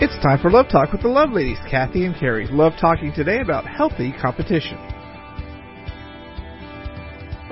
It's time for Love Talk with the Love Ladies, Kathy and Carrie. Love talking today about healthy competition.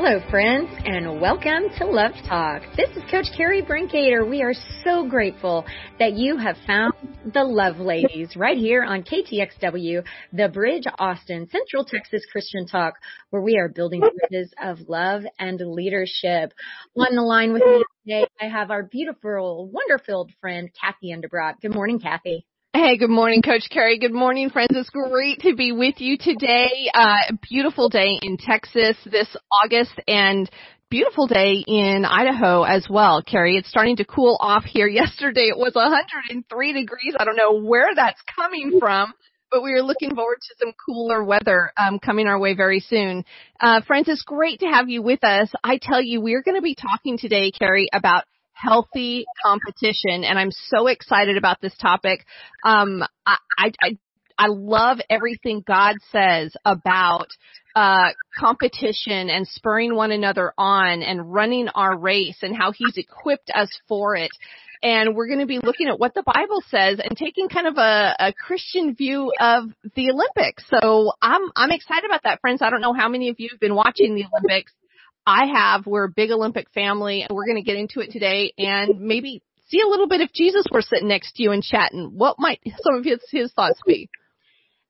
Hello, friends, and welcome to Love Talk. This is Coach Carrie Brinkater. We are so grateful that you have found the Love Ladies right here on KTXW, the Bridge Austin, Central Texas Christian Talk, where we are building bridges of love and leadership. On the line with me today, I have our beautiful, wonderful friend, Kathy Underbrot. Good morning, Kathy. Hey, good morning, Coach Carrie. Good morning, friends. It's great to be with you today. Uh, beautiful day in Texas this August and beautiful day in Idaho as well, Carrie. It's starting to cool off here. Yesterday it was 103 degrees. I don't know where that's coming from, but we are looking forward to some cooler weather um, coming our way very soon. Uh, friends, it's great to have you with us. I tell you, we're going to be talking today, Carrie, about healthy competition. And I'm so excited about this topic. Um, I, I, I love everything God says about uh, competition and spurring one another on and running our race and how He's equipped us for it. And we're going to be looking at what the Bible says and taking kind of a, a Christian view of the Olympics. So I'm I'm excited about that, friends. I don't know how many of you have been watching the Olympics. I have. We're a big Olympic family we're going to get into it today and maybe see a little bit if Jesus were sitting next to you and chatting. What might some of his, his thoughts be?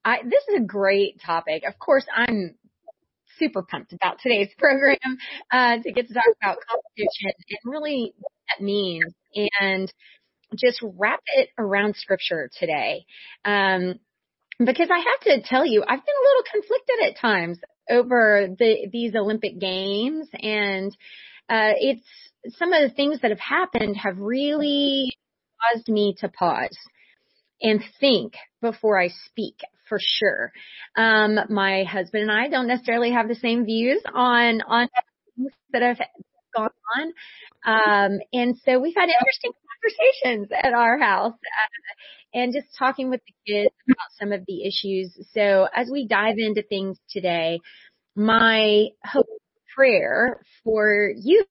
I, this is a great topic. Of course, I'm super pumped about today's program uh, to get to talk about competition and really what that means and just wrap it around scripture today. Um, because I have to tell you, I've been a little conflicted at times over the these Olympic games and uh it's some of the things that have happened have really caused me to pause and think before I speak for sure. Um my husband and I don't necessarily have the same views on on things that have gone on. Um and so we've had interesting conversations at our house. Uh, and just talking with the kids about some of the issues. So as we dive into things today, my hope prayer for you,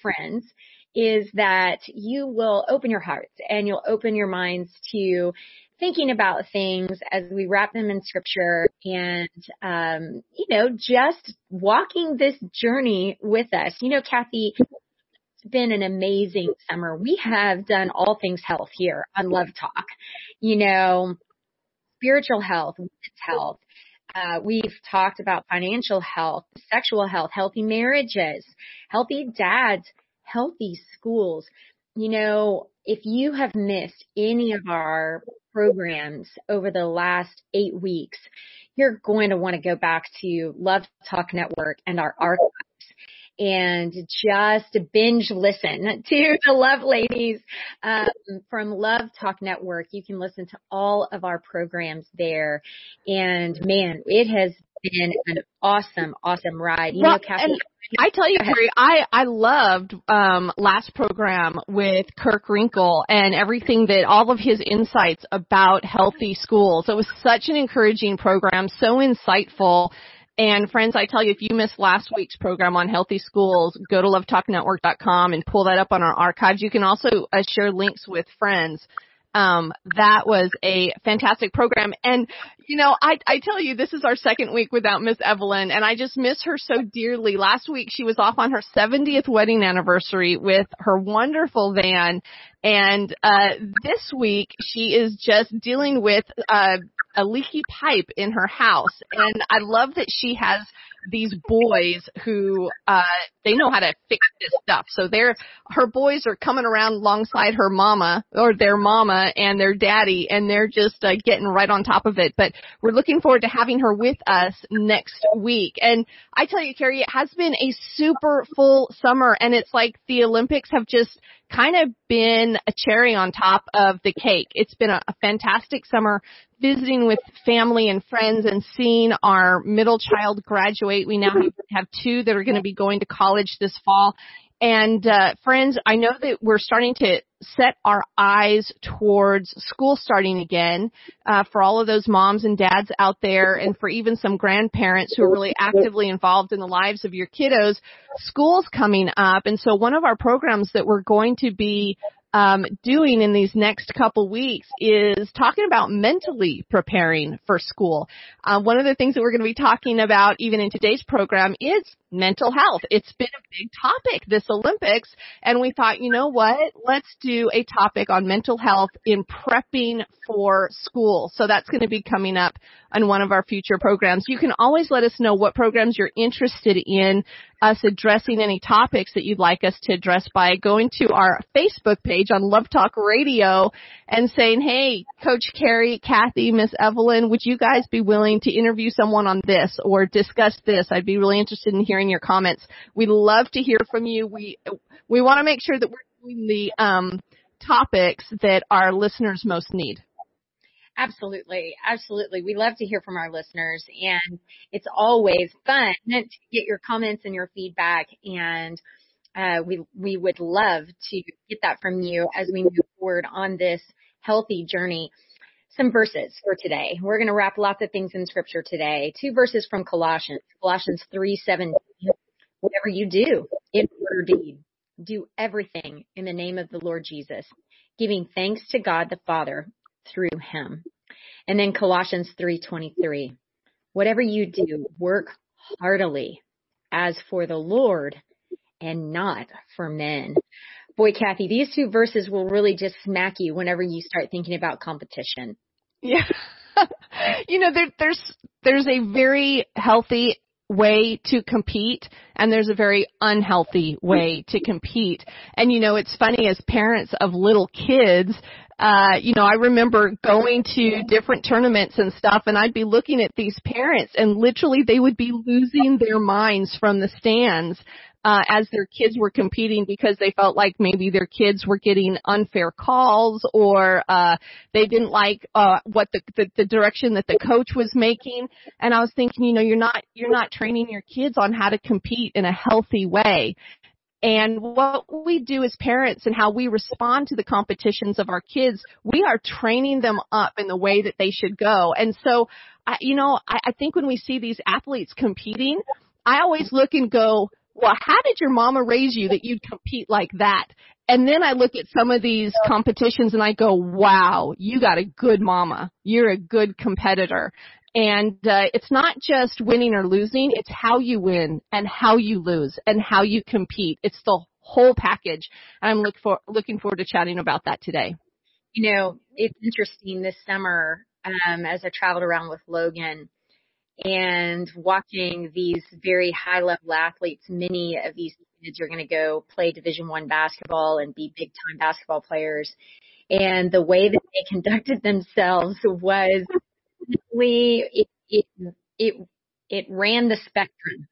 friends, is that you will open your hearts and you'll open your minds to thinking about things as we wrap them in scripture and, um, you know, just walking this journey with us. You know, Kathy, been an amazing summer. We have done all things health here on Love Talk. You know, spiritual health, women's health. Uh, we've talked about financial health, sexual health, healthy marriages, healthy dads, healthy schools. You know, if you have missed any of our programs over the last eight weeks, you're going to want to go back to Love Talk Network and our archives and just binge listen to the Love Ladies um, from Love Talk Network. You can listen to all of our programs there. And man, it has been an awesome, awesome ride. You well, know, Kathy. I tell you, Carrie, I I loved um last program with Kirk Wrinkle and everything that all of his insights about healthy schools. It was such an encouraging program, so insightful. And friends, I tell you, if you missed last week's program on healthy schools, go to lovetalknetwork.com and pull that up on our archives. You can also uh, share links with friends. Um, that was a fantastic program. And, you know, I, I tell you, this is our second week without Miss Evelyn and I just miss her so dearly. Last week she was off on her 70th wedding anniversary with her wonderful van. And, uh, this week she is just dealing with, uh, a leaky pipe in her house. And I love that she has these boys who uh they know how to fix this stuff. So they're her boys are coming around alongside her mama or their mama and their daddy and they're just uh, getting right on top of it. But we're looking forward to having her with us next week. And I tell you Carrie, it has been a super full summer and it's like the Olympics have just kind of been a cherry on top of the cake. It's been a, a fantastic summer visiting with family and friends and seeing our middle child graduate. We now have, two that are going to be going to college this fall. And uh, friends, I know that we're starting to set our eyes towards school starting again uh, for all of those moms and dads out there, and for even some grandparents who are really actively involved in the lives of your kiddos. School's coming up, and so one of our programs that we're going to be um, doing in these next couple weeks is talking about mentally preparing for school. Uh, one of the things that we're going to be talking about even in today's program is mental health. It's been a big topic this Olympics and we thought, you know what? Let's do a topic on mental health in prepping for school. So that's going to be coming up on one of our future programs. You can always let us know what programs you're interested in us addressing any topics that you'd like us to address by going to our Facebook page on Love Talk Radio and saying, hey, Coach Carrie, Kathy, Miss Evelyn, would you guys be willing to interview someone on this or discuss this? I'd be really interested in hearing your comments. We'd love to hear from you. We, we want to make sure that we're doing the, um, topics that our listeners most need. Absolutely. Absolutely. We love to hear from our listeners and it's always fun to get your comments and your feedback and uh, we we would love to get that from you as we move forward on this healthy journey. Some verses for today. We're going to wrap lots of things in scripture today. Two verses from Colossians. Colossians 3:17. Whatever you do in word or deed, do everything in the name of the Lord Jesus, giving thanks to God the Father through him. And then Colossians 3:23. Whatever you do, work heartily as for the Lord and not for men. Boy, Kathy, these two verses will really just smack you whenever you start thinking about competition. Yeah. you know, there, there's, there's a very healthy way to compete and there's a very unhealthy way to compete. And you know, it's funny as parents of little kids, uh, you know, I remember going to different tournaments and stuff and I'd be looking at these parents and literally they would be losing their minds from the stands uh, as their kids were competing because they felt like maybe their kids were getting unfair calls or uh, they didn't like uh, what the, the the direction that the coach was making. And I was thinking, you know, you're not you're not training your kids on how to compete in a healthy way. And what we do as parents and how we respond to the competitions of our kids, we are training them up in the way that they should go. And so, I, you know, I, I think when we see these athletes competing, I always look and go, well, how did your mama raise you that you'd compete like that? And then I look at some of these competitions and I go, wow, you got a good mama. You're a good competitor. And uh, it's not just winning or losing, it's how you win and how you lose and how you compete. It's the whole package. And I'm look for, looking forward to chatting about that today. You know, it's interesting this summer um, as I traveled around with Logan and watching these very high level athletes. Many of these kids are going to go play Division One basketball and be big time basketball players. And the way that they conducted themselves was really it it it it ran the spectrum,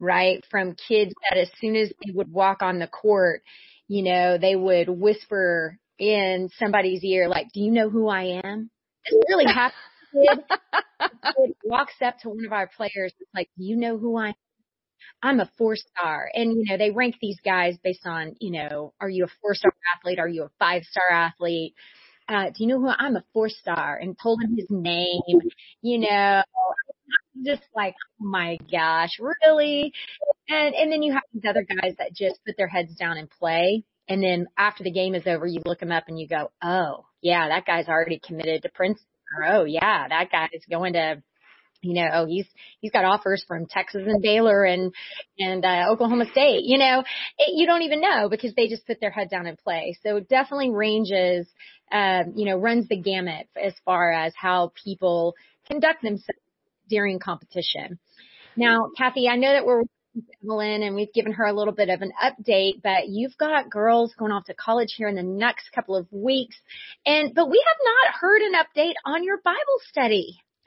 right? From kids that as soon as they would walk on the court, you know, they would whisper in somebody's ear like, "Do you know who I am?" This really happened kid, kid walks up to one of our players like, you know who I am? I'm a four star. And, you know, they rank these guys based on, you know, are you a four star athlete? Are you a five star athlete? Uh, do you know who I'm a four star and told him his name, you know, just like, oh my gosh, really? And, and then you have these other guys that just put their heads down and play. And then after the game is over, you look them up and you go, oh, yeah, that guy's already committed to Princeton oh yeah, that guy is going to you know, oh, he's he's got offers from Texas and Baylor and and uh, Oklahoma State. You know, it, you don't even know because they just put their head down and play. So it definitely ranges, um, you know, runs the gamut as far as how people conduct themselves during competition. Now, Kathy, I know that we're Evelyn and we've given her a little bit of an update, but you've got girls going off to college here in the next couple of weeks. And, but we have not heard an update on your Bible study.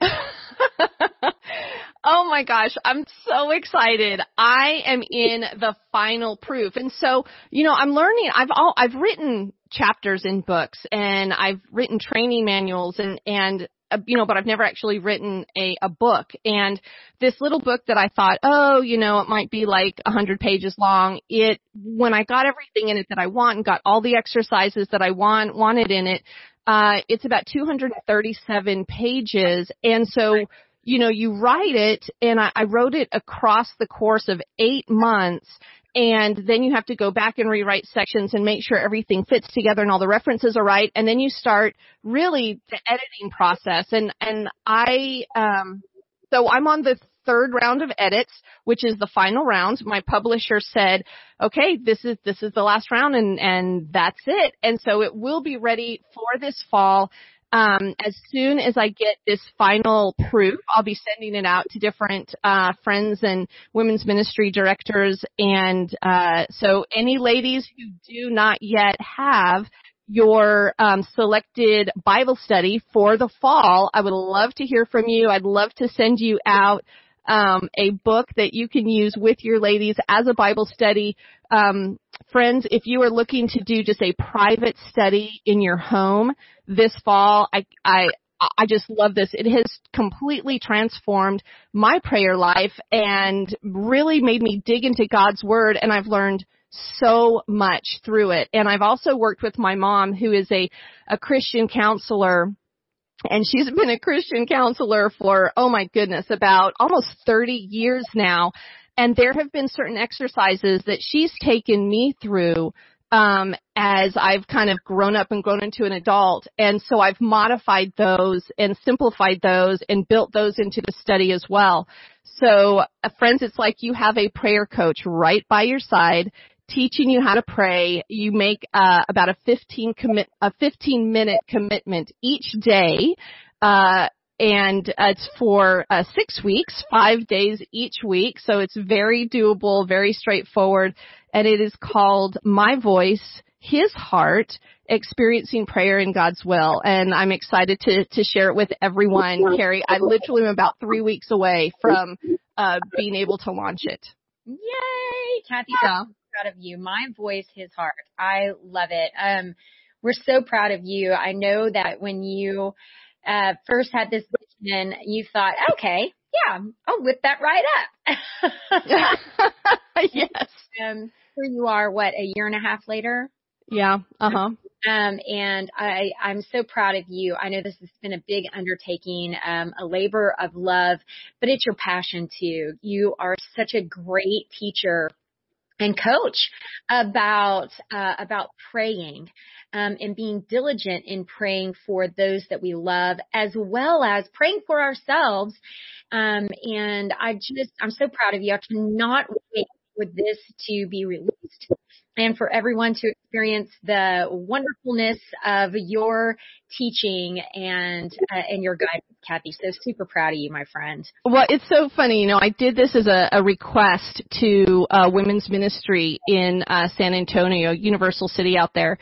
oh my gosh, I'm so excited. I am in the final proof. And so, you know, I'm learning, I've all, I've written chapters in books and I've written training manuals and, and you know, but I've never actually written a, a book. And this little book that I thought, oh, you know, it might be like a hundred pages long. It, when I got everything in it that I want and got all the exercises that I want, wanted in it, uh, it's about 237 pages. And so, you know, you write it and I, I wrote it across the course of eight months and then you have to go back and rewrite sections and make sure everything fits together and all the references are right. And then you start really the editing process. And, and I, um, so I'm on the third round of edits, which is the final round. My publisher said, okay, this is, this is the last round and, and that's it. And so it will be ready for this fall. Um, as soon as I get this final proof, I'll be sending it out to different uh, friends and women's ministry directors. And uh, so, any ladies who do not yet have your um, selected Bible study for the fall, I would love to hear from you. I'd love to send you out um, a book that you can use with your ladies as a Bible study. Um, friends, if you are looking to do just a private study in your home this fall, I, I, I just love this. It has completely transformed my prayer life and really made me dig into God's Word and I've learned so much through it. And I've also worked with my mom who is a, a Christian counselor and she's been a Christian counselor for, oh my goodness, about almost 30 years now. And there have been certain exercises that she's taken me through um, as I've kind of grown up and grown into an adult. And so I've modified those and simplified those and built those into the study as well. So uh, friends, it's like you have a prayer coach right by your side teaching you how to pray. You make uh, about a 15 commit a 15 minute commitment each day. Uh, and it's for uh, six weeks, five days each week. So it's very doable, very straightforward. And it is called My Voice, His Heart, Experiencing Prayer in God's Will. And I'm excited to, to share it with everyone. Carrie, I literally am about three weeks away from uh, being able to launch it. Yay! Kathy, so proud of you. My voice, his heart. I love it. Um, we're so proud of you. I know that when you uh, first had this vision, you thought, okay, yeah, I'll whip that right up. yes. Um, here you are, what, a year and a half later? Yeah. Uh huh. Um, and I, I'm so proud of you. I know this has been a big undertaking, um, a labor of love, but it's your passion too. You are such a great teacher and coach about uh, about praying um, and being diligent in praying for those that we love, as well as praying for ourselves. Um, and I just I'm so proud of you. I cannot wait for this to be released and for everyone to experience the wonderfulness of your teaching and uh, and your guidance, Kathy. So super proud of you, my friend. Well, it's so funny. You know, I did this as a, a request to uh, women's ministry in uh, San Antonio, Universal City out there.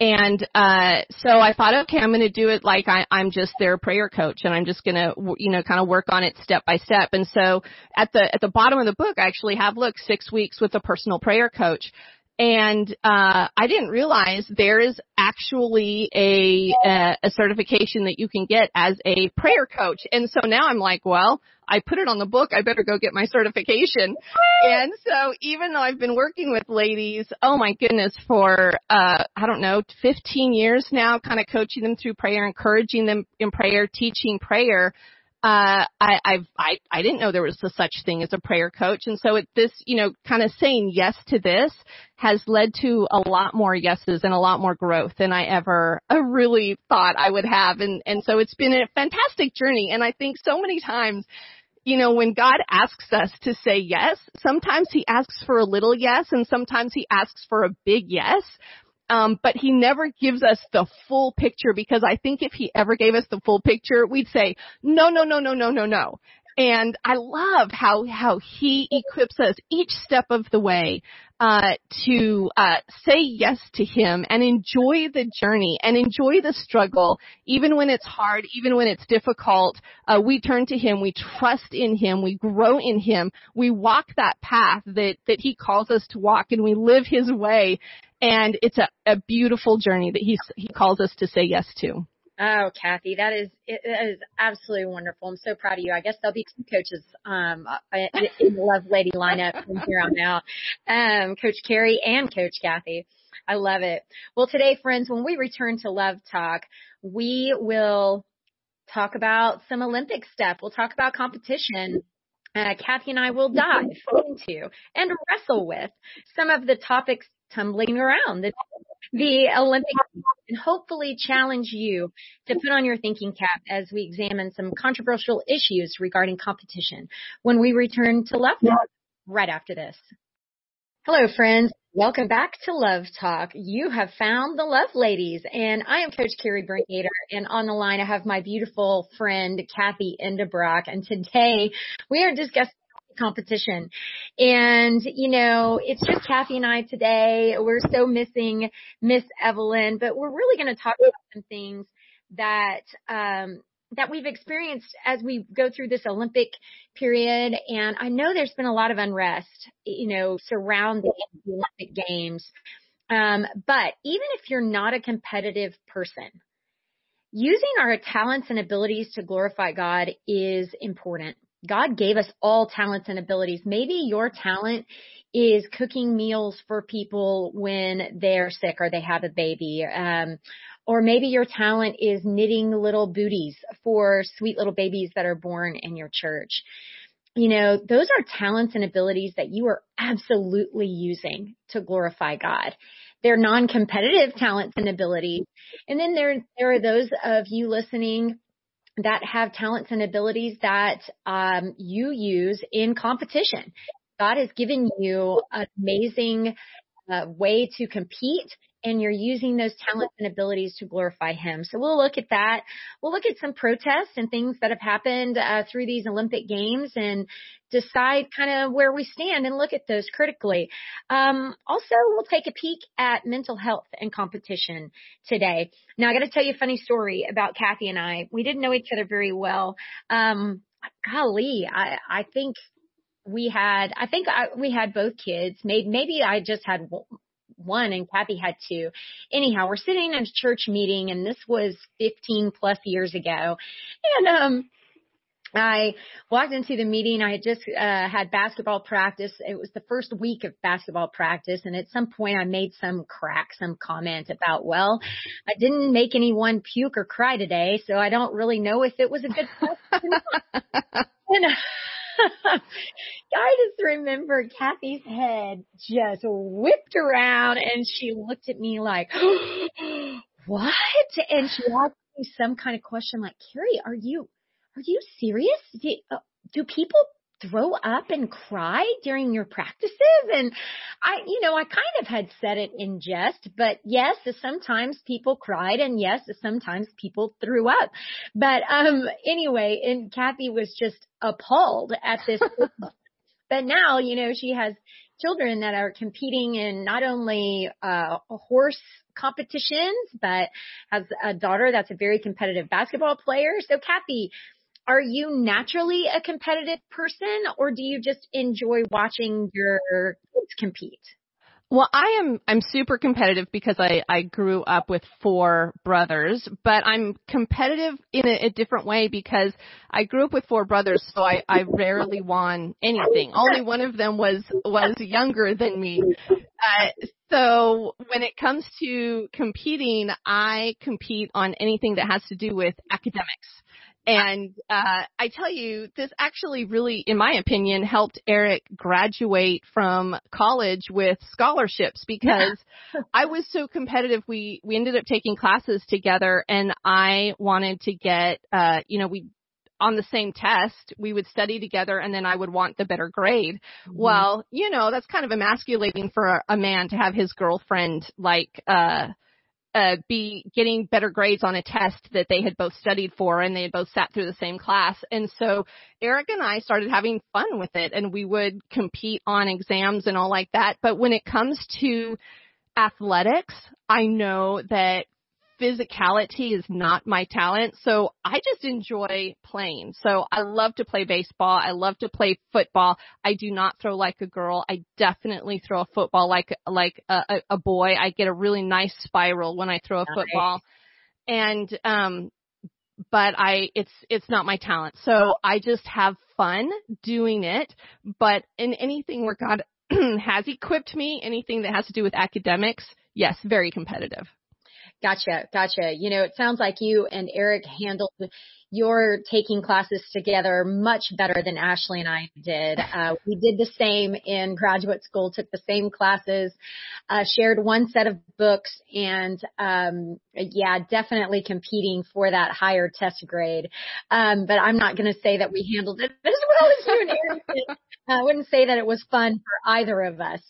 And uh so I thought, okay, I'm going to do it like I, I'm just their prayer coach, and I'm just going to, you know, kind of work on it step by step. And so at the at the bottom of the book, I actually have look six weeks with a personal prayer coach. And uh, I didn't realize there is actually a, a a certification that you can get as a prayer coach. And so now I'm like, well, I put it on the book. I better go get my certification. And so even though I've been working with ladies, oh my goodness, for uh, I don't know, 15 years now, kind of coaching them through prayer, encouraging them in prayer, teaching prayer uh, I, I've, I, I didn't know there was a such thing as a prayer coach. And so it, this, you know, kind of saying yes to this has led to a lot more yeses and a lot more growth than I ever uh, really thought I would have. And, and so it's been a fantastic journey. And I think so many times, you know, when God asks us to say yes, sometimes he asks for a little yes and sometimes he asks for a big yes. Um, but he never gives us the full picture because I think if he ever gave us the full picture, we'd say, no, no, no, no, no, no, no. And I love how, how he equips us each step of the way, uh, to, uh, say yes to him and enjoy the journey and enjoy the struggle, even when it's hard, even when it's difficult. Uh, we turn to him, we trust in him, we grow in him, we walk that path that, that he calls us to walk and we live his way. And it's a, a beautiful journey that he, he calls us to say yes to. Oh, Kathy, that is that is absolutely wonderful. I'm so proud of you. I guess there'll be two coaches um in the Love Lady lineup from here on out. Um, Coach Carrie and Coach Kathy. I love it. Well, today, friends, when we return to Love Talk, we will talk about some Olympic stuff. We'll talk about competition uh, Kathy and I will dive into and wrestle with some of the topics tumbling around the, the Olympics and hopefully challenge you to put on your thinking cap as we examine some controversial issues regarding competition when we return to Love Talk right after this. Hello friends. Welcome back to Love Talk. You have found the Love Ladies and I am Coach Carrie Brinkater and on the line I have my beautiful friend Kathy Endebrock and today we are discussing competition. And, you know, it's just Kathy and I today. We're so missing Miss Evelyn, but we're really going to talk about some things that, um, that we've experienced as we go through this Olympic period. And I know there's been a lot of unrest, you know, surrounding the Olympic Games. Um, but even if you're not a competitive person, using our talents and abilities to glorify God is important. God gave us all talents and abilities. Maybe your talent is cooking meals for people when they're sick or they have a baby. Um, or maybe your talent is knitting little booties for sweet little babies that are born in your church. You know, those are talents and abilities that you are absolutely using to glorify God. They're non-competitive talents and abilities. And then there, there are those of you listening that have talents and abilities that um, you use in competition. God has given you an amazing uh, way to compete and you're using those talents and abilities to glorify him. So we'll look at that. We'll look at some protests and things that have happened uh, through these Olympic games and decide kind of where we stand and look at those critically. Um, also, we'll take a peek at mental health and competition today. Now, I got to tell you a funny story about Kathy and I. We didn't know each other very well. Um, golly, I, I think we had, I think I, we had both kids. Maybe, maybe I just had one and Kathy had two. Anyhow, we're sitting in a church meeting and this was 15 plus years ago. And, um, I walked into the meeting. I had just uh, had basketball practice. It was the first week of basketball practice, and at some point, I made some crack, some comment about, well, I didn't make anyone puke or cry today, so I don't really know if it was a good question. and I just remember Kathy's head just whipped around and she looked at me like, what? And she asked me some kind of question like, Carrie, are you, are you serious? Do, uh, do people throw up and cry during your practices? And I, you know, I kind of had said it in jest, but yes, sometimes people cried and yes, sometimes people threw up. But, um, anyway, and Kathy was just appalled at this. but now, you know, she has children that are competing in not only, uh, horse competitions, but has a daughter that's a very competitive basketball player. So Kathy, are you naturally a competitive person or do you just enjoy watching your kids compete? Well, I am, I'm super competitive because I, I grew up with four brothers, but I'm competitive in a, a different way because I grew up with four brothers, so I, I rarely won anything. Only one of them was, was younger than me. Uh, so when it comes to competing, I compete on anything that has to do with academics. And uh, I tell you, this actually really, in my opinion, helped Eric graduate from college with scholarships because I was so competitive. We we ended up taking classes together, and I wanted to get, uh, you know, we on the same test, we would study together and then I would want the better grade. Mm-hmm. Well, you know, that's kind of emasculating for a, a man to have his girlfriend like, uh, uh, be getting better grades on a test that they had both studied for and they had both sat through the same class. And so Eric and I started having fun with it and we would compete on exams and all like that. But when it comes to athletics, I know that physicality is not my talent. So I just enjoy playing. So I love to play baseball. I love to play football. I do not throw like a girl. I definitely throw a football like, like a, a boy. I get a really nice spiral when I throw a football. And, um, but I, it's, it's not my talent. So I just have fun doing it. But in anything where God has equipped me, anything that has to do with academics, yes, very competitive. Gotcha. Gotcha. You know, it sounds like you and Eric handled you're taking classes together much better than Ashley and I did. Uh, we did the same in graduate school, took the same classes, uh, shared one set of books and, um, yeah, definitely competing for that higher test grade. Um, but I'm not going to say that we handled it as well as you and Erin I wouldn't say that it was fun for either of us,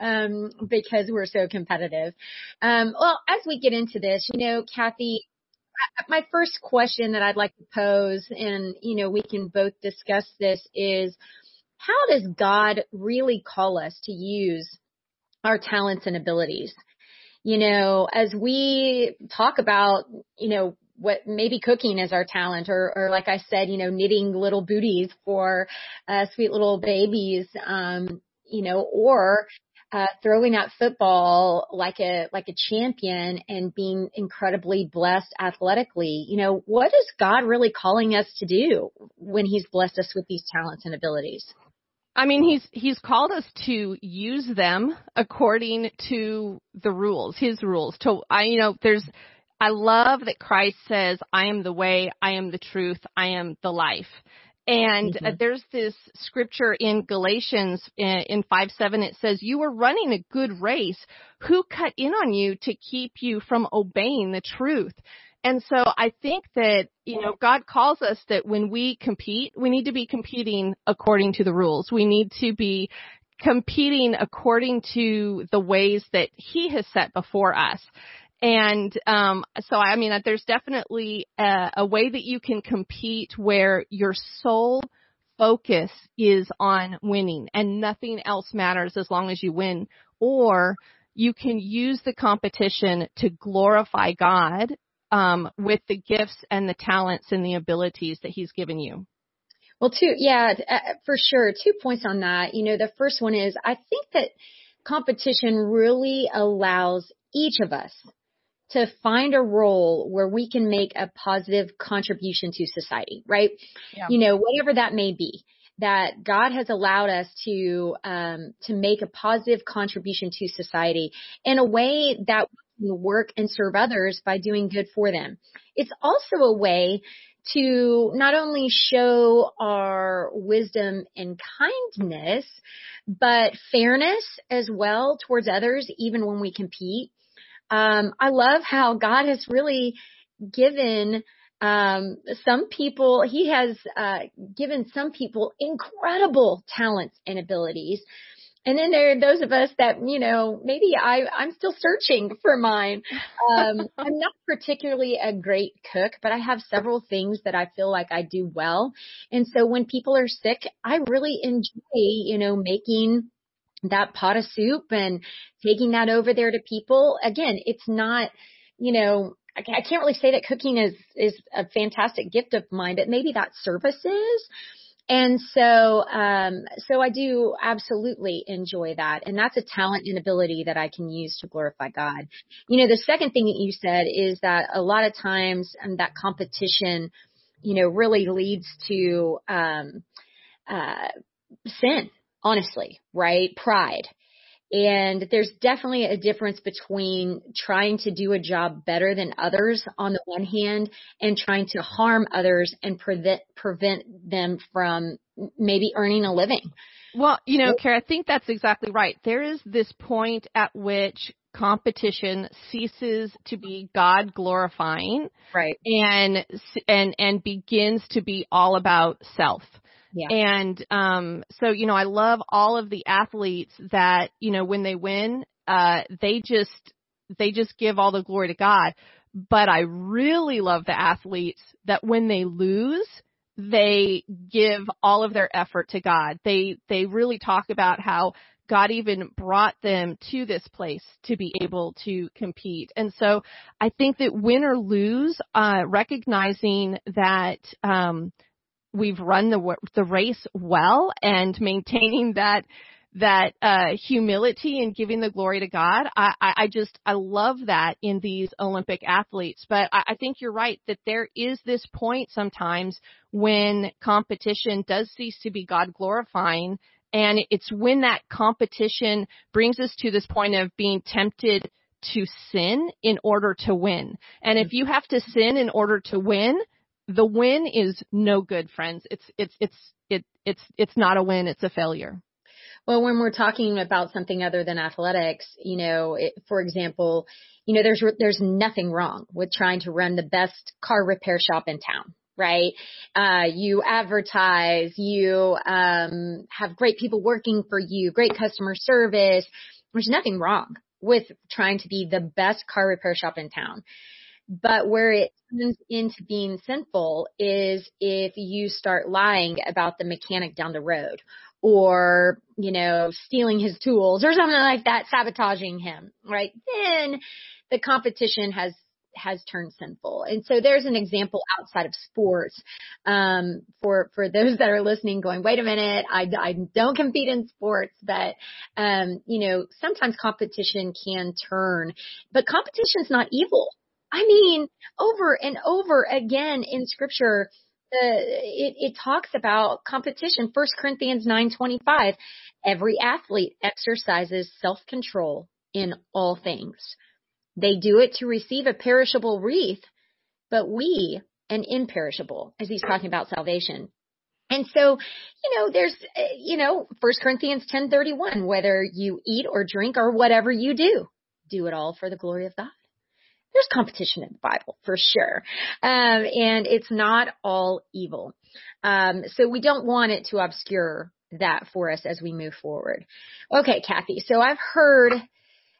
um, because we're so competitive. Um, well, as we get into this, you know, Kathy, my first question that I'd like to pose, and you know, we can both discuss this, is how does God really call us to use our talents and abilities? You know, as we talk about, you know, what maybe cooking is our talent or, or like I said, you know, knitting little booties for, uh, sweet little babies, um, you know, or, uh, throwing out football like a, like a champion and being incredibly blessed athletically. You know, what is God really calling us to do when he's blessed us with these talents and abilities? I mean, he's he's called us to use them according to the rules, his rules. To I, you know, there's I love that Christ says, I am the way, I am the truth, I am the life. And mm-hmm. uh, there's this scripture in Galatians in, in 5 7, it says, You were running a good race. Who cut in on you to keep you from obeying the truth? And so I think that, you know, God calls us that when we compete, we need to be competing according to the rules. We need to be competing according to the ways that He has set before us. And um, so, I mean, there's definitely a, a way that you can compete where your sole focus is on winning and nothing else matters as long as you win. Or you can use the competition to glorify God um, with the gifts and the talents and the abilities that He's given you. Well, two, yeah, uh, for sure. Two points on that. You know, the first one is I think that competition really allows each of us to find a role where we can make a positive contribution to society, right? Yeah. You know, whatever that may be that God has allowed us to um, to make a positive contribution to society in a way that we can work and serve others by doing good for them. It's also a way to not only show our wisdom and kindness, but fairness as well towards others, even when we compete. Um, I love how God has really given um, some people, he has uh, given some people incredible talents and abilities. And then there are those of us that, you know, maybe I, I'm still searching for mine. Um, I'm not particularly a great cook, but I have several things that I feel like I do well. And so when people are sick, I really enjoy, you know, making that pot of soup and taking that over there to people. Again, it's not, you know, I can't really say that cooking is, is a fantastic gift of mine, but maybe that service is. And so, um, so I do absolutely enjoy that. And that's a talent and ability that I can use to glorify God. You know, the second thing that you said is that a lot of times um, that competition, you know, really leads to, um, uh, sin honestly, right? Pride. And there's definitely a difference between trying to do a job better than others on the one hand and trying to harm others and prevent, prevent them from maybe earning a living. Well, you know, Kara, I think that's exactly right. There is this point at which competition ceases to be God glorifying. Right. And, and, and begins to be all about self. Yeah. And um so you know I love all of the athletes that you know when they win uh they just they just give all the glory to God. But I really love the athletes that when they lose they give all of their effort to God. They they really talk about how God even brought them to this place to be able to compete. And so I think that win or lose, uh, recognizing that, um, we've run the the race well and maintaining that that uh, humility and giving the glory to God. I, I, I, just I love that in these Olympic athletes. But I, I think you're right that there is this point sometimes when competition does cease to be God glorifying. And it's when that competition brings us to this point of being tempted to sin in order to win. And if you have to sin in order to win, the win is no good, friends. It's it's it's it it's it's not a win. It's a failure. Well, when we're talking about something other than athletics, you know, it, for example, you know, there's there's nothing wrong with trying to run the best car repair shop in town right? Uh, you advertise, you um, have great people working for you, great customer service. There's nothing wrong with trying to be the best car repair shop in town. But where it turns into being sinful is if you start lying about the mechanic down the road or, you know, stealing his tools or something like that, sabotaging him, right? Then the competition has has turned sinful. And so there's an example outside of sports um, for for those that are listening, going, wait a minute, I, I don't compete in sports, but um, you know sometimes competition can turn, but competition's not evil. I mean, over and over again in Scripture. The, it, it talks about competition. First Corinthians 9:25. Every athlete exercises self-control in all things. They do it to receive a perishable wreath, but we an imperishable, as he's talking about salvation. And so, you know, there's, uh, you know, 1 Corinthians 10:31, whether you eat or drink or whatever you do, do it all for the glory of God. There's competition in the Bible for sure. Um, and it's not all evil. Um, so we don't want it to obscure that for us as we move forward. Okay, Kathy. So I've heard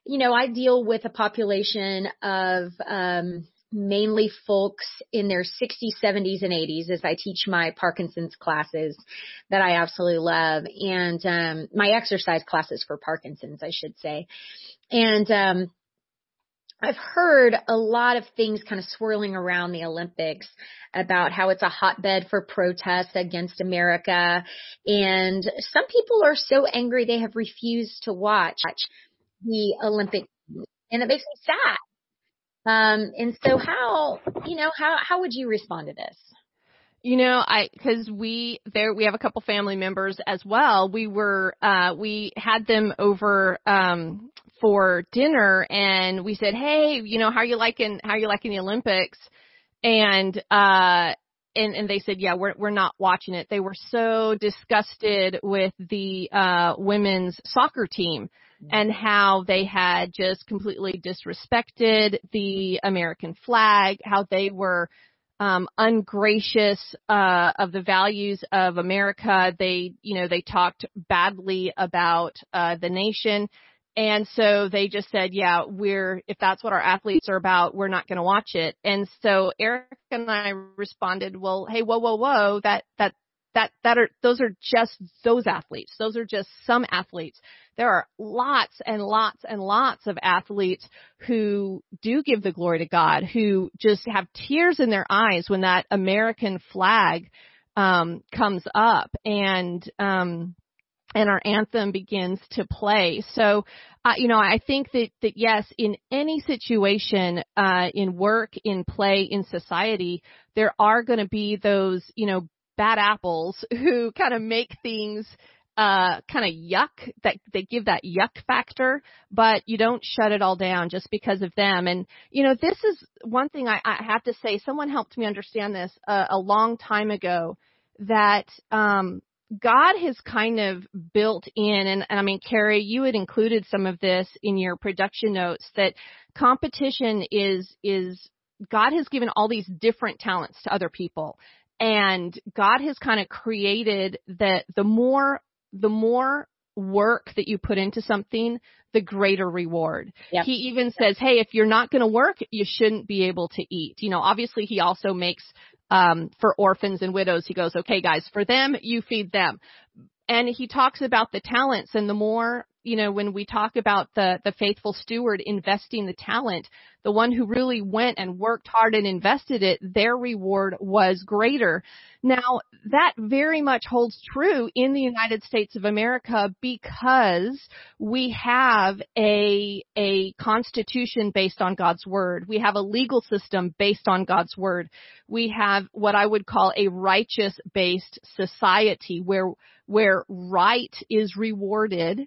you know, I deal with a population of um, mainly folks in their 60s, 70s, and 80s as I teach my Parkinson's classes that I absolutely love, and um, my exercise classes for Parkinson's, I should say. And um, I've heard a lot of things kind of swirling around the Olympics about how it's a hotbed for protests against America. And some people are so angry they have refused to watch the Olympic, and it makes me sad. Um, and so how, you know, how, how would you respond to this? You know, I, cause we, there, we have a couple family members as well. We were, uh, we had them over, um, for dinner and we said, Hey, you know, how are you liking, how are you liking the Olympics? And, uh, and, and they said, yeah, we're, we're not watching it. They were so disgusted with the, uh, women's soccer team and how they had just completely disrespected the American flag, how they were um, ungracious uh, of the values of America. They, you know, they talked badly about uh, the nation. And so they just said, yeah, we're, if that's what our athletes are about, we're not going to watch it. And so Eric and I responded, well, hey, whoa, whoa, whoa, that, that, that, that are, those are just those athletes. Those are just some athletes. There are lots and lots and lots of athletes who do give the glory to God, who just have tears in their eyes when that American flag, um, comes up and, um, and our anthem begins to play. So, uh, you know, I think that, that yes, in any situation, uh, in work, in play, in society, there are going to be those, you know, bad apples who kind of make things uh kind of yuck that they give that yuck factor but you don't shut it all down just because of them and you know this is one thing i, I have to say someone helped me understand this uh, a long time ago that um God has kind of built in, and, and I mean, Carrie, you had included some of this in your production notes that competition is, is God has given all these different talents to other people and God has kind of created that the more the more work that you put into something, the greater reward. Yep. He even says, "Hey, if you're not going to work, you shouldn't be able to eat." You know, obviously he also makes um for orphans and widows, he goes, "Okay, guys, for them, you feed them." And he talks about the talents and the more you know, when we talk about the, the faithful steward investing the talent, the one who really went and worked hard and invested it, their reward was greater. Now, that very much holds true in the United States of America because we have a, a constitution based on God's word. We have a legal system based on God's word. We have what I would call a righteous based society where, where right is rewarded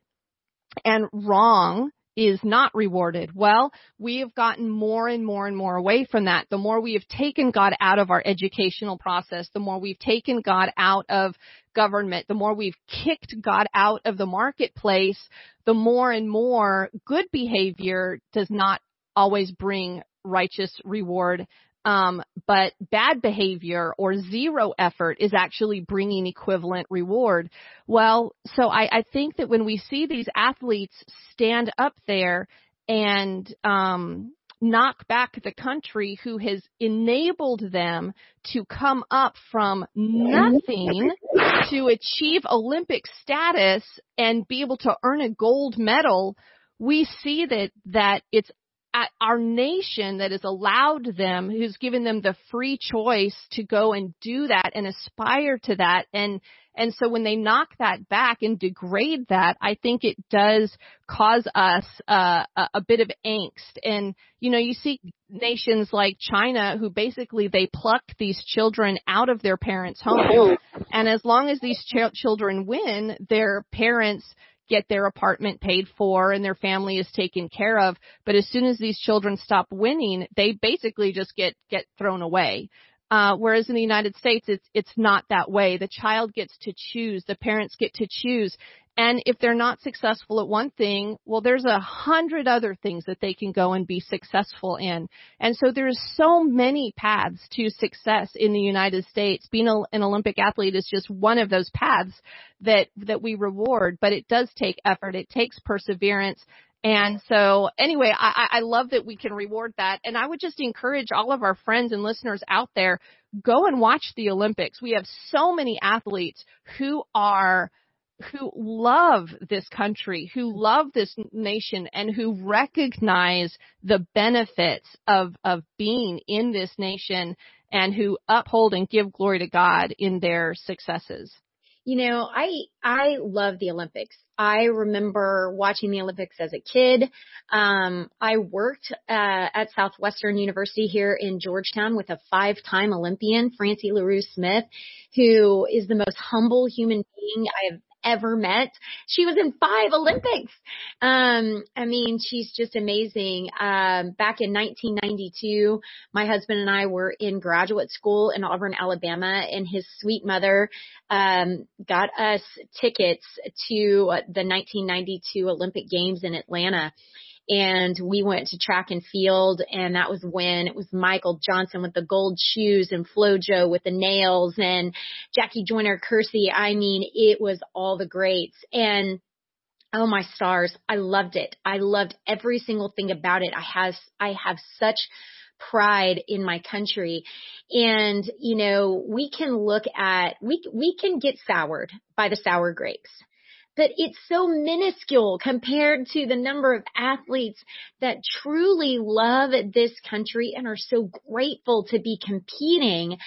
and wrong is not rewarded. Well, we have gotten more and more and more away from that. The more we have taken God out of our educational process, the more we've taken God out of government, the more we've kicked God out of the marketplace, the more and more good behavior does not always bring righteous reward um, but bad behavior or zero effort is actually bringing equivalent reward. Well, so I, I think that when we see these athletes stand up there and um, knock back the country who has enabled them to come up from nothing to achieve Olympic status and be able to earn a gold medal, we see that that it's our nation that has allowed them, who's given them the free choice to go and do that and aspire to that. And, and so when they knock that back and degrade that, I think it does cause us uh, a, a bit of angst. And, you know, you see nations like China who basically they pluck these children out of their parents' homes. And as long as these ch- children win, their parents get their apartment paid for and their family is taken care of. But as soon as these children stop winning, they basically just get, get thrown away. Uh, whereas in the United States, it's, it's not that way. The child gets to choose. The parents get to choose. And if they're not successful at one thing, well, there's a hundred other things that they can go and be successful in. And so there's so many paths to success in the United States. Being a, an Olympic athlete is just one of those paths that, that we reward, but it does take effort. It takes perseverance. And so anyway, I, I love that we can reward that. And I would just encourage all of our friends and listeners out there, go and watch the Olympics. We have so many athletes who are who love this country, who love this nation, and who recognize the benefits of, of being in this nation and who uphold and give glory to God in their successes. You know, I, I love the Olympics. I remember watching the Olympics as a kid. Um, I worked uh, at Southwestern University here in Georgetown with a five-time Olympian, Francie Larrieu Smith, who is the most humble human being I have ever met. She was in five Olympics. Um, I mean, she's just amazing. Um, back in 1992, my husband and I were in graduate school in Auburn, Alabama, and his sweet mother, um, got us tickets to the 1992 Olympic Games in Atlanta and we went to track and field and that was when it was Michael Johnson with the gold shoes and Flojo with the nails and Jackie Joyner Kersee. I mean, it was all the greats and Oh my stars. I loved it. I loved every single thing about it. I have, I have such pride in my country. And, you know, we can look at, we, we can get soured by the sour grapes but it's so minuscule compared to the number of athletes that truly love this country and are so grateful to be competing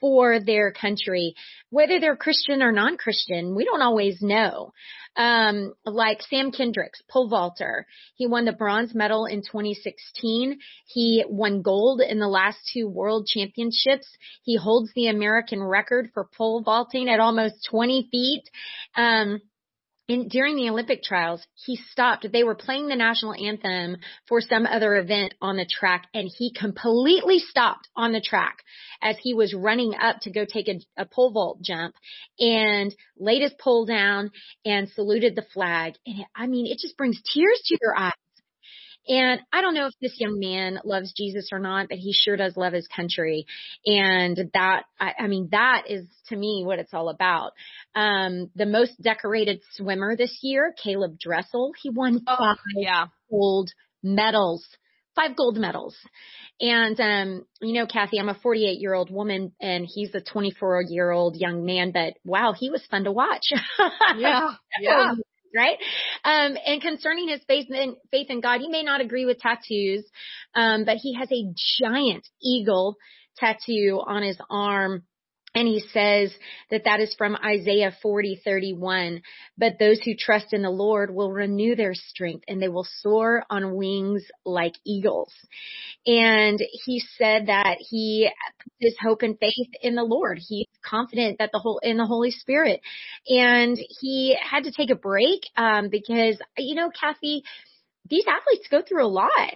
for their country, whether they're Christian or non-Christian. We don't always know. Um, like Sam Kendricks, pole vaulter. He won the bronze medal in 2016. He won gold in the last two world championships. He holds the American record for pole vaulting at almost 20 feet. Um, in, during the Olympic trials, he stopped. They were playing the national anthem for some other event on the track and he completely stopped on the track as he was running up to go take a, a pole vault jump and laid his pole down and saluted the flag. And it, I mean, it just brings tears to your eyes and I don't know if this young man loves Jesus or not, but he sure does love his country. And that, I, I mean, that is to me what it's all about. Um, the most decorated swimmer this year, Caeleb Dressel, he won oh, five yeah. gold medals five gold medals. And, um, you know, Kathy, I'm a 48 year old woman and he's a 24 year old young man, but wow, he was fun to watch. yeah. Yeah right? Um, and concerning his faith in, faith in God, he may not agree with tattoos, um, but he has a giant eagle tattoo on his arm and he says that that is from Isaiah 40, 31. But those who trust in the Lord will renew their strength and they will soar on wings like eagles. And he said that he put his hope and faith in the Lord. He's confident that the whole, in the Holy Spirit. And he had to take a break, um, because, you know, Kathy, these athletes go through a lot.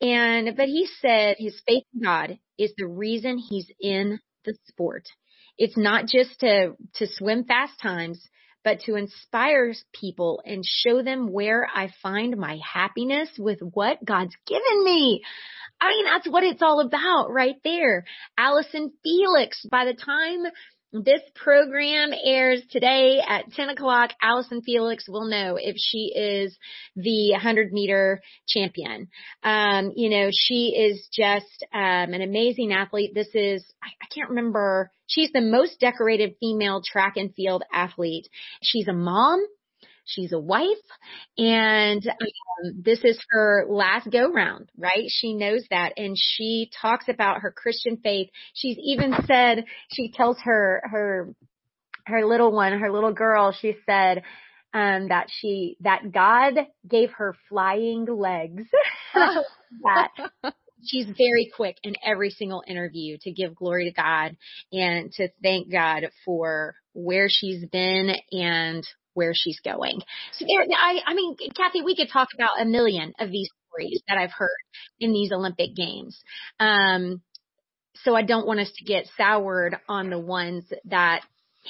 And, but he said his faith in God is the reason he's in the sport. It's not just to, to swim fast times, but to inspire people and show them where I find my happiness with what God's given me. I mean, that's what it's all about right there. Allison Felix, by the time this program airs today at 10 o'clock. Allison Felix will know if she is the 100 meter champion. Um, you know, she is just um, an amazing athlete. This is, I, I can't remember, she's the most decorated female track and field athlete. She's a mom. She's a wife and um, this is her last go round, right? She knows that and she talks about her Christian faith. She's even said, she tells her, her, her little one, her little girl, she said, um, that she, that God gave her flying legs. that she's very quick in every single interview to give glory to God and to thank God for where she's been and where she's going. So there, I, I mean, Kathy, we could talk about a million of these stories that I've heard in these Olympic games. Um, so I don't want us to get soured on the ones that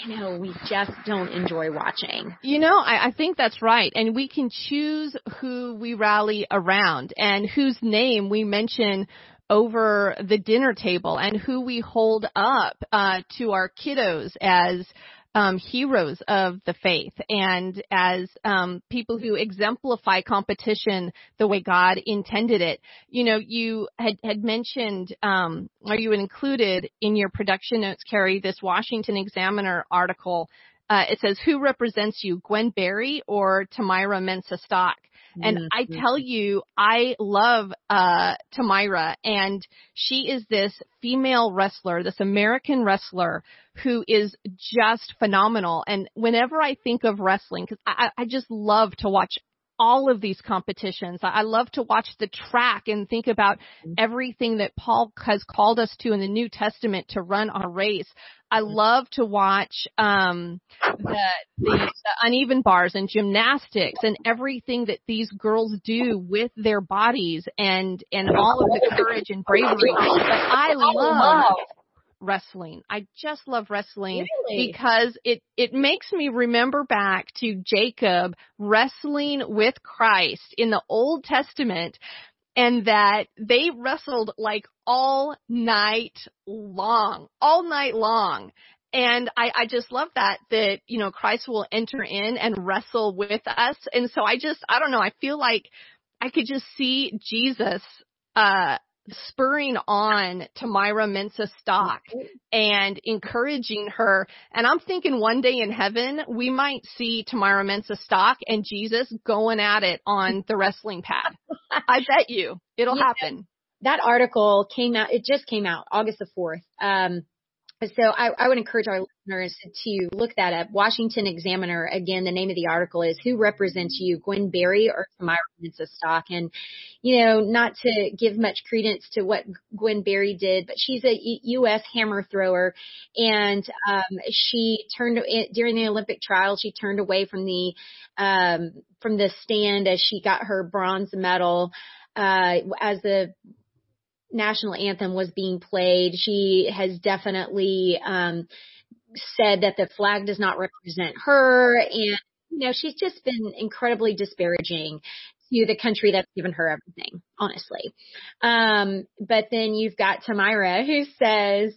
you know, we just don't enjoy watching. You know, I, I think that's right. And we can choose who we rally around and whose name we mention over the dinner table and who we hold up uh, to our kiddos as um, heroes of the faith and as um, people who exemplify competition the way God intended it. You know, you had had mentioned, um, or you included in your production notes, Carrie, this Washington Examiner article. Uh, it says, "Who represents you, Gwen Berry or Tamyra Mensah Stock?" And mm-hmm. I tell you, I love uh Tamyra and she is this female wrestler, this American wrestler who is just phenomenal. And whenever I think of wrestling, cause I, I just love to watch all of these competitions. I love to watch the track and think about mm-hmm. everything that Paul has called us to in the New Testament to run our race. I love to watch um, the, the, the uneven bars and gymnastics and everything that these girls do with their bodies and and all of the courage and bravery. But I love wrestling. I just love wrestling really? because it it makes me remember back to Jacob wrestling with Christ in the Old Testament and that they wrestled like all night long, all night long. And I, I just love that, that, you know, Christ will enter in and wrestle with us. And so I just, I don't know, I feel like I could just see Jesus, uh, spurring on Tamyra Mensah Stock and encouraging her. And I'm thinking one day in heaven, we might see Tamyra Mensah Stock and Jesus going at it on the wrestling pad. I bet you it'll yeah, happen. That article came out, it just came out August the 4th. Um, so I, I would encourage our listeners to look that up. Washington Examiner, again, the name of the article is Who Represents You, Gwen Berry or Mensah Stock? And, you know, not to give much credence to what Gwen Berry did, but she's a U.S. hammer thrower and, um, she turned, during the Olympic trials, she turned away from the, um, from the stand as she got her bronze medal, uh, as the national anthem was being played. She has definitely um, said that the flag does not represent her, and you know she's just been incredibly disparaging to the country that's given her everything, honestly. Um, but then you've got Tamyra who says,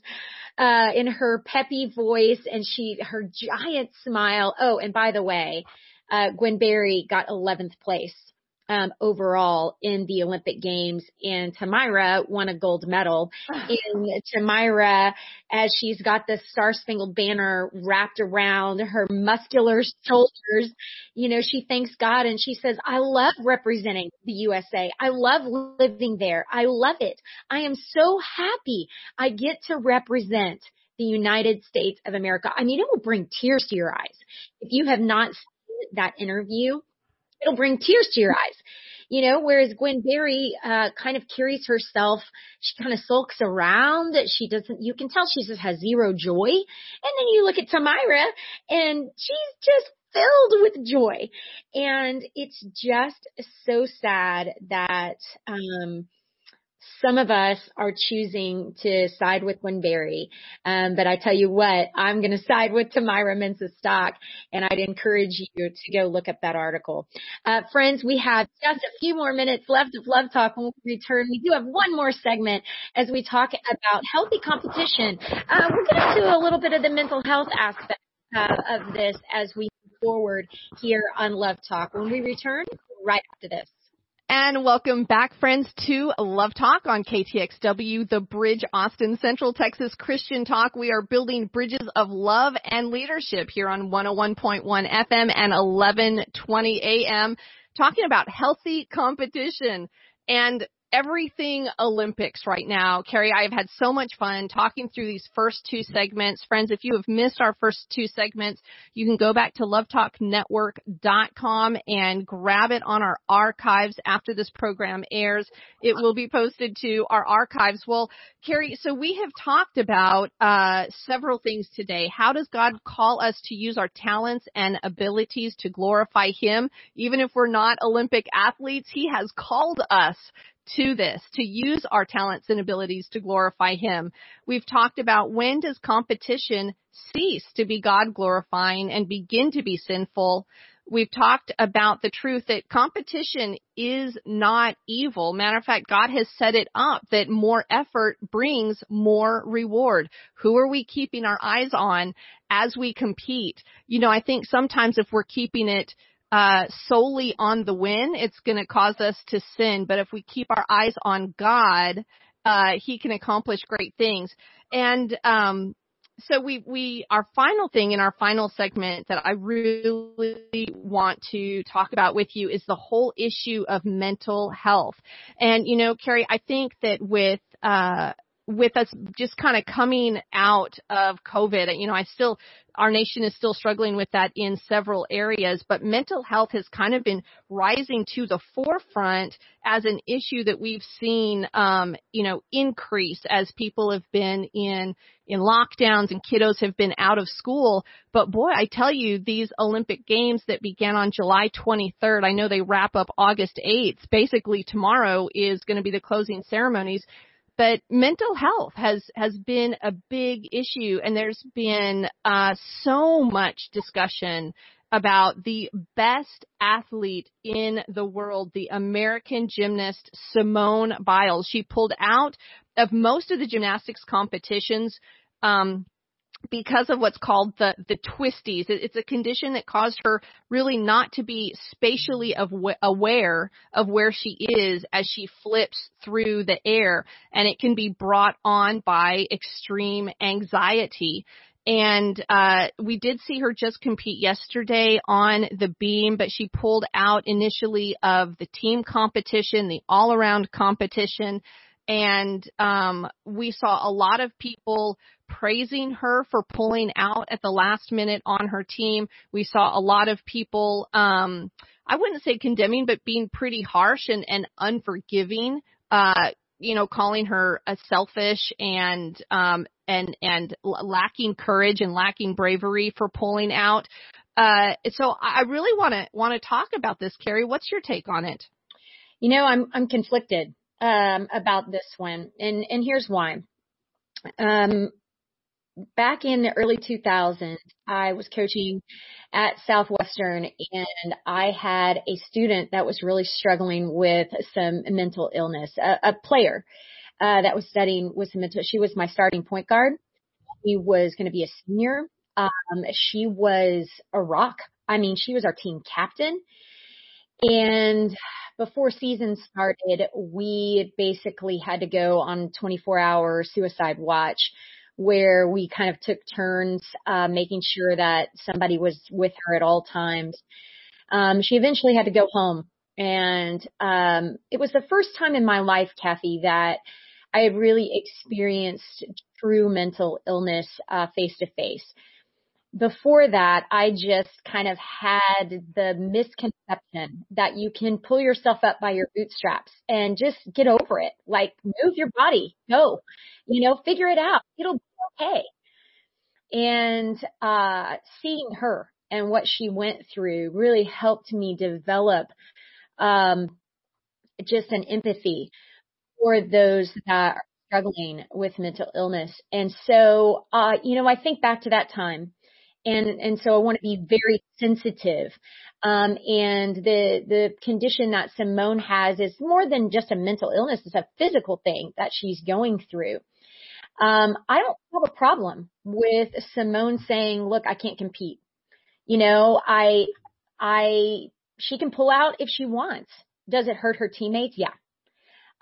uh, in her peppy voice and she, her giant smile. Oh, and by the way, uh, Gwen Berry got 11th place um, overall in the Olympic Games, and Tamyra won a gold medal. and Tamyra, as she's got the Star Spangled Banner wrapped around her muscular shoulders, you know, she thanks God and she says, "I love representing the USA. I love living there. I love it. I am so happy I get to represent." The United States of America. I mean, it will bring tears to your eyes. If you have not seen that interview, it'll bring tears to your eyes. You know, whereas Gwen Berry, uh, kind of carries herself, she kind of sulks around. She doesn't, you can tell she just has zero joy. And then you look at Tamyra, and she's just filled with joy. And it's just so sad that, um, some of us are choosing to side with Gwen Berry. Um, but I tell you what, I'm going to side with Tamyra Mensah Stock and I'd encourage you to go look up that article. Uh, friends, we have just a few more minutes left of Love Talk when we return. We do have one more segment as we talk about healthy competition. Uh, we're going to do a little bit of the mental health aspect uh, of this as we move forward here on Love Talk. When we return, right after this. And welcome back, friends, to Love Talk on KTXW, the Bridge Austin Central Texas Christian Talk. We are building bridges of love and leadership here on 101.1 FM and 1120 AM, talking about healthy competition. And everything Olympics right now. Carrie, I have had so much fun talking through these first two segments. Friends, if you have missed our first two segments, you can go back to lovetalknetwork.com and grab it on our archives after this program airs. It will be posted to our archives. Well, Carrie, so we have talked about uh, several things today. How does God call us to use our talents and abilities to glorify Him? Even if we're not Olympic athletes, He has called us to this, to use our talents and abilities to glorify Him. We've talked about when does competition cease to be God glorifying and begin to be sinful. We've talked about the truth that competition is not evil. Matter of fact, God has set it up that more effort brings more reward. Who are we keeping our eyes on as we compete? You know, I think sometimes if we're keeping it uh, solely on the win, it's going to cause us to sin. But if we keep our eyes on God, uh, He can accomplish great things. And um, so we we our final thing in our final segment that I really want to talk about with you is the whole issue of mental health. And you know, Carrie, I think that with uh with us just kind of coming out of COVID, you know, I still, our nation is still struggling with that in several areas, but mental health has kind of been rising to the forefront as an issue that we've seen, um, you know, increase as people have been in, in lockdowns and kiddos have been out of school. But boy, I tell you, these Olympic games that began on July 23rd, I know they wrap up August 8th. Basically tomorrow is going to be the closing ceremonies but mental health has has been a big issue and there's been uh so much discussion about the best athlete in the world, the American gymnast Simone Biles. She pulled out of most of the gymnastics competitions um because of what's called the the twisties. It's a condition that caused her really not to be spatially aware of where she is as she flips through the air, and it can be brought on by extreme anxiety. And uh, we did see her just compete yesterday on the beam, but she pulled out initially of the team competition, the all-around competition and um, we saw a lot of people praising her for pulling out at the last minute on her team. We saw a lot of people, um, I wouldn't say condemning, but being pretty harsh and, and unforgiving, uh, you know, calling her a selfish and, um, and, and lacking courage and lacking bravery for pulling out. Uh, so I really want to, want to talk about this, Carrie. What's your take on it? You know, I'm, I'm conflicted, um, about this one and, and here's why. Um, back in the early 2000s, I was coaching at Southwestern and I had a student that was really struggling with some mental illness, a, a player, uh, that was studying with some mental, she was my starting point guard. He was going to be a senior. Um, she was a rock. I mean, she was our team captain. And before season started, we basically had to go on 24 hour suicide watch where we kind of took turns uh, making sure that somebody was with her at all times. Um, she eventually had to go home, and um, it was the first time in my life, Kathy, that I had really experienced true mental illness face to face. Before that, I just kind of had the misconception that you can pull yourself up by your bootstraps and just get over it. Like move your body, go, you know, figure it out. It'll be okay. And uh, seeing her and what she went through really helped me develop um, just an empathy for those that are struggling with mental illness. And so, uh, you know, I think back to that time and, and so I want to be very sensitive. Um, and the, the condition that Simone has is more than just a mental illness. It's a physical thing that she's going through. Um, I don't have a problem with Simone saying, look, I can't compete. You know, I, I, she can pull out if she wants. Does it hurt her teammates? Yeah.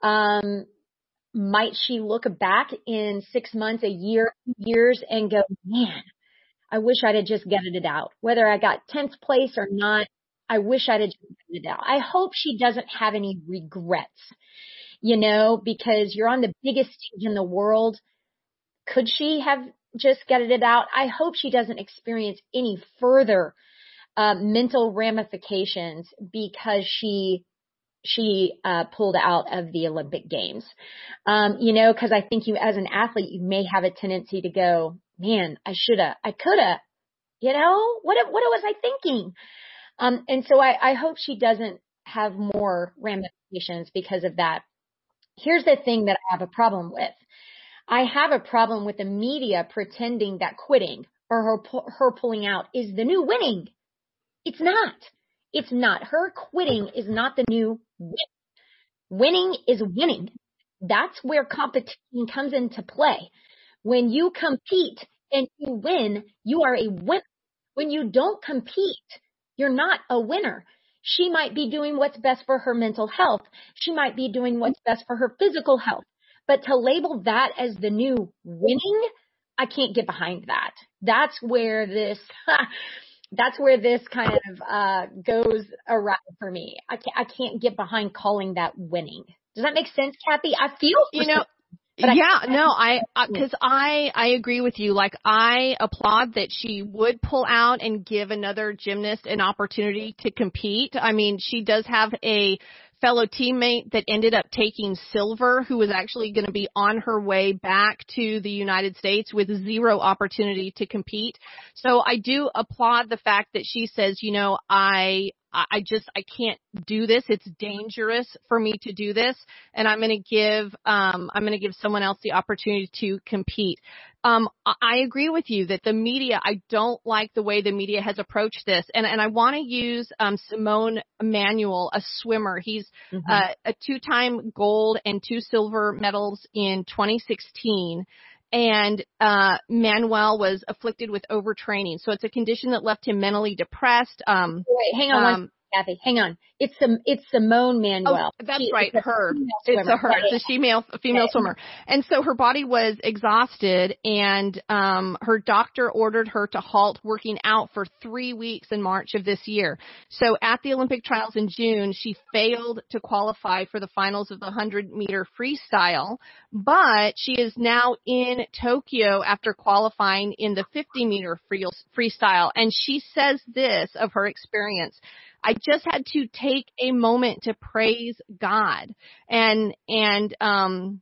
Um, might she look back in six months, a year, years and go, man, I wish I'd have just gutted it out. Whether I got 10th place or not, I wish I'd have just gutted it out. I hope she doesn't have any regrets, you know, because you're on the biggest stage in the world. Could she have just gutted it out? I hope she doesn't experience any further uh, mental ramifications because she she uh, pulled out of the Olympic Games. Um, you know, because I think you, as an athlete, you may have a tendency to go, man, I shoulda, I coulda, you know, what, what was I thinking? Um, and so I, I hope she doesn't have more ramifications because of that. Here's the thing that I have a problem with. I have a problem with the media pretending that quitting or her, her pulling out is the new winning. It's not. It's not. Her quitting is not the new win. Winning is winning. That's where competition comes into play. When you compete and you win, you are a winner. When you don't compete, you're not a winner. She might be doing what's best for her mental health. She might be doing what's best for her physical health. But to label that as the new winning, I can't get behind that. That's where this, that's where this kind of, uh, goes around for me. I can't, I can't get behind calling that winning. Does that make sense, Kathy? I feel, you know, but yeah, I, no, I uh, because I, I I agree with you. Like I applaud that she would pull out and give another gymnast an opportunity to compete. I mean, she does have a fellow teammate that ended up taking silver who was actually going to be on her way back to the United States with zero opportunity to compete. So I do applaud the fact that she says, you know, I I just I can't do this. It's dangerous for me to do this, and I'm going to give um, I'm going to give someone else the opportunity to compete. Um, I agree with you that the media. I don't like the way the media has approached this, and and I want to use um, Simone Manuel, a swimmer. He's mm-hmm. uh, a two-time gold and two silver medals in 2016 and uh Manuel was afflicted with overtraining. So it's a condition that left him mentally depressed. Um Wait, hang on um, Kathy. Hang on. It's some it's Simone Manuel. Oh, that's she, right. It's her. It's a her. It's a female female okay. swimmer. And so her body was exhausted and um her doctor ordered her to halt working out for 3 weeks in March of this year. So at the Olympic trials in June, she failed to qualify for the finals of the 100 meter freestyle, but she is now in Tokyo after qualifying in the 50 meter freestyle and she says this of her experience. I just had to take a moment to praise God. And, and, um,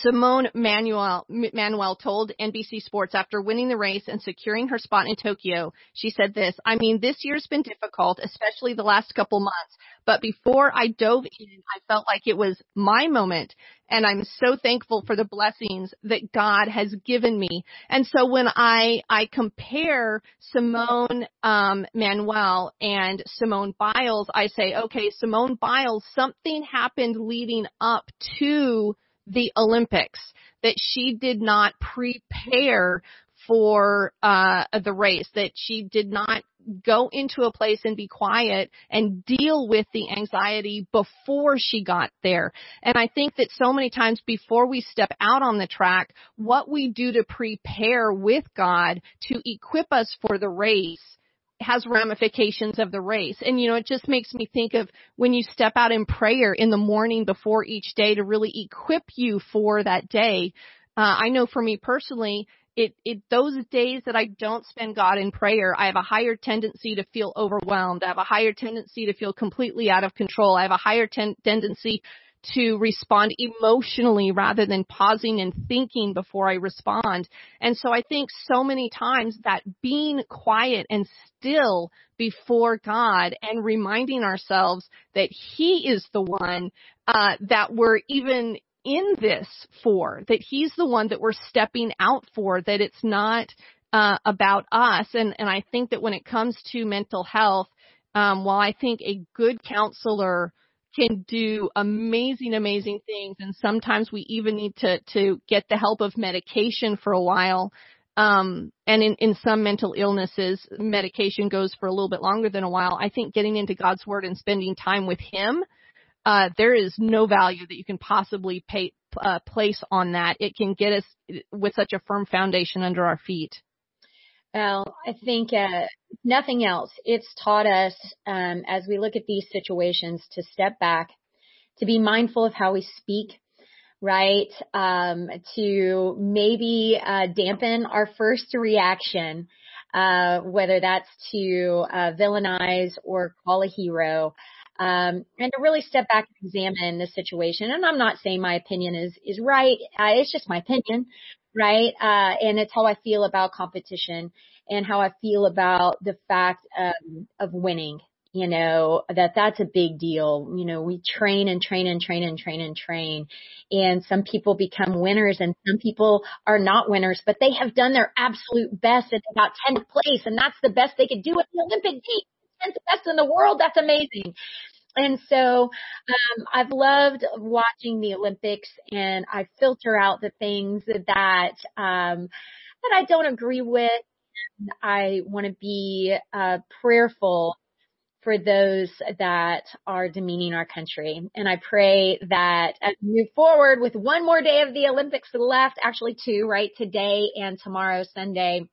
Simone Manuel, Manuel told NBC Sports after winning the race and securing her spot in Tokyo, she said this, I mean, this year's been difficult, especially the last couple months, but before I dove in, I felt like it was my moment and I'm so thankful for the blessings that God has given me. And so when I, I compare Simone, um, Manuel and Simone Biles, I say, okay, Simone Biles, something happened leading up to the Olympics, that she did not prepare for uh the race that she did not go into a place and be quiet and deal with the anxiety before she got there. And I think that so many times before we step out on the track, what we do to prepare with God to equip us for the race has ramifications of the race. And you know, it just makes me think of when you step out in prayer in the morning before each day to really equip you for that day. Uh, I know for me personally, it, it, those days that I don't spend God in prayer, I have a higher tendency to feel overwhelmed. I have a higher tendency to feel completely out of control. I have a higher ten- tendency to respond emotionally rather than pausing and thinking before I respond. And so I think so many times that being quiet and still before God and reminding ourselves that He is the one uh, that we're even in this for, that He's the one that we're stepping out for, that it's not uh, about us. And, and I think that when it comes to mental health, um, while I think a good counselor can do amazing, amazing things, and sometimes we even need to to get the help of medication for a while. Um, and in, in some mental illnesses, medication goes for a little bit longer than a while. I think getting into God's Word and spending time with Him, uh, there is no value that you can possibly pay, uh, place on that. It can get us with such a firm foundation under our feet. Well, I think uh, nothing else. It's taught us um, as we look at these situations to step back, to be mindful of how we speak, right? Um, to maybe uh, dampen our first reaction, uh, whether that's to uh, villainize or call a hero. Um, and to really step back and examine the situation. And I'm not saying my opinion is is right. Uh, it's just my opinion, right? Uh, and it's how I feel about competition and how I feel about the fact um, of winning. You know, that that's a big deal. You know, we train and train and train and train and train. And some people become winners and some people are not winners, but they have done their absolute best and they got 10th place and that's the best they could do at the Olympic team. 10th best in the world. That's amazing. And so um, I've loved watching the Olympics, and I filter out the things that um, that I don't agree with. I want to be uh, prayerful for those that are demeaning our country. And I pray that as we move forward with one more day of the Olympics left, actually two, right? Today and tomorrow, Sunday,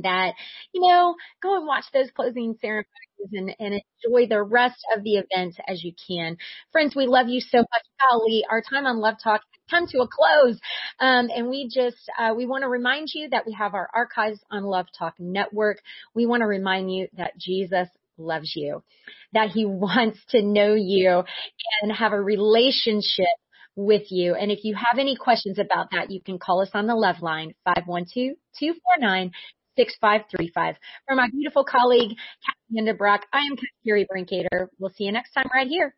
that, you know, go and watch those closing ceremonies and, and enjoy the rest of the event as you can. Friends, we love you so much. Golly, our time on Love Talk has come to a close. Um, and we just, uh, we want to remind you that we have our archives on Love Talk Network. We want to remind you that Jesus loves you, that he wants to know you and have a relationship with you. And if you have any questions about that, you can call us on the love line, 512-249 6535. For my beautiful colleague, Kathy Endebrock, I am Carrie Brinkater. We'll see you next time right here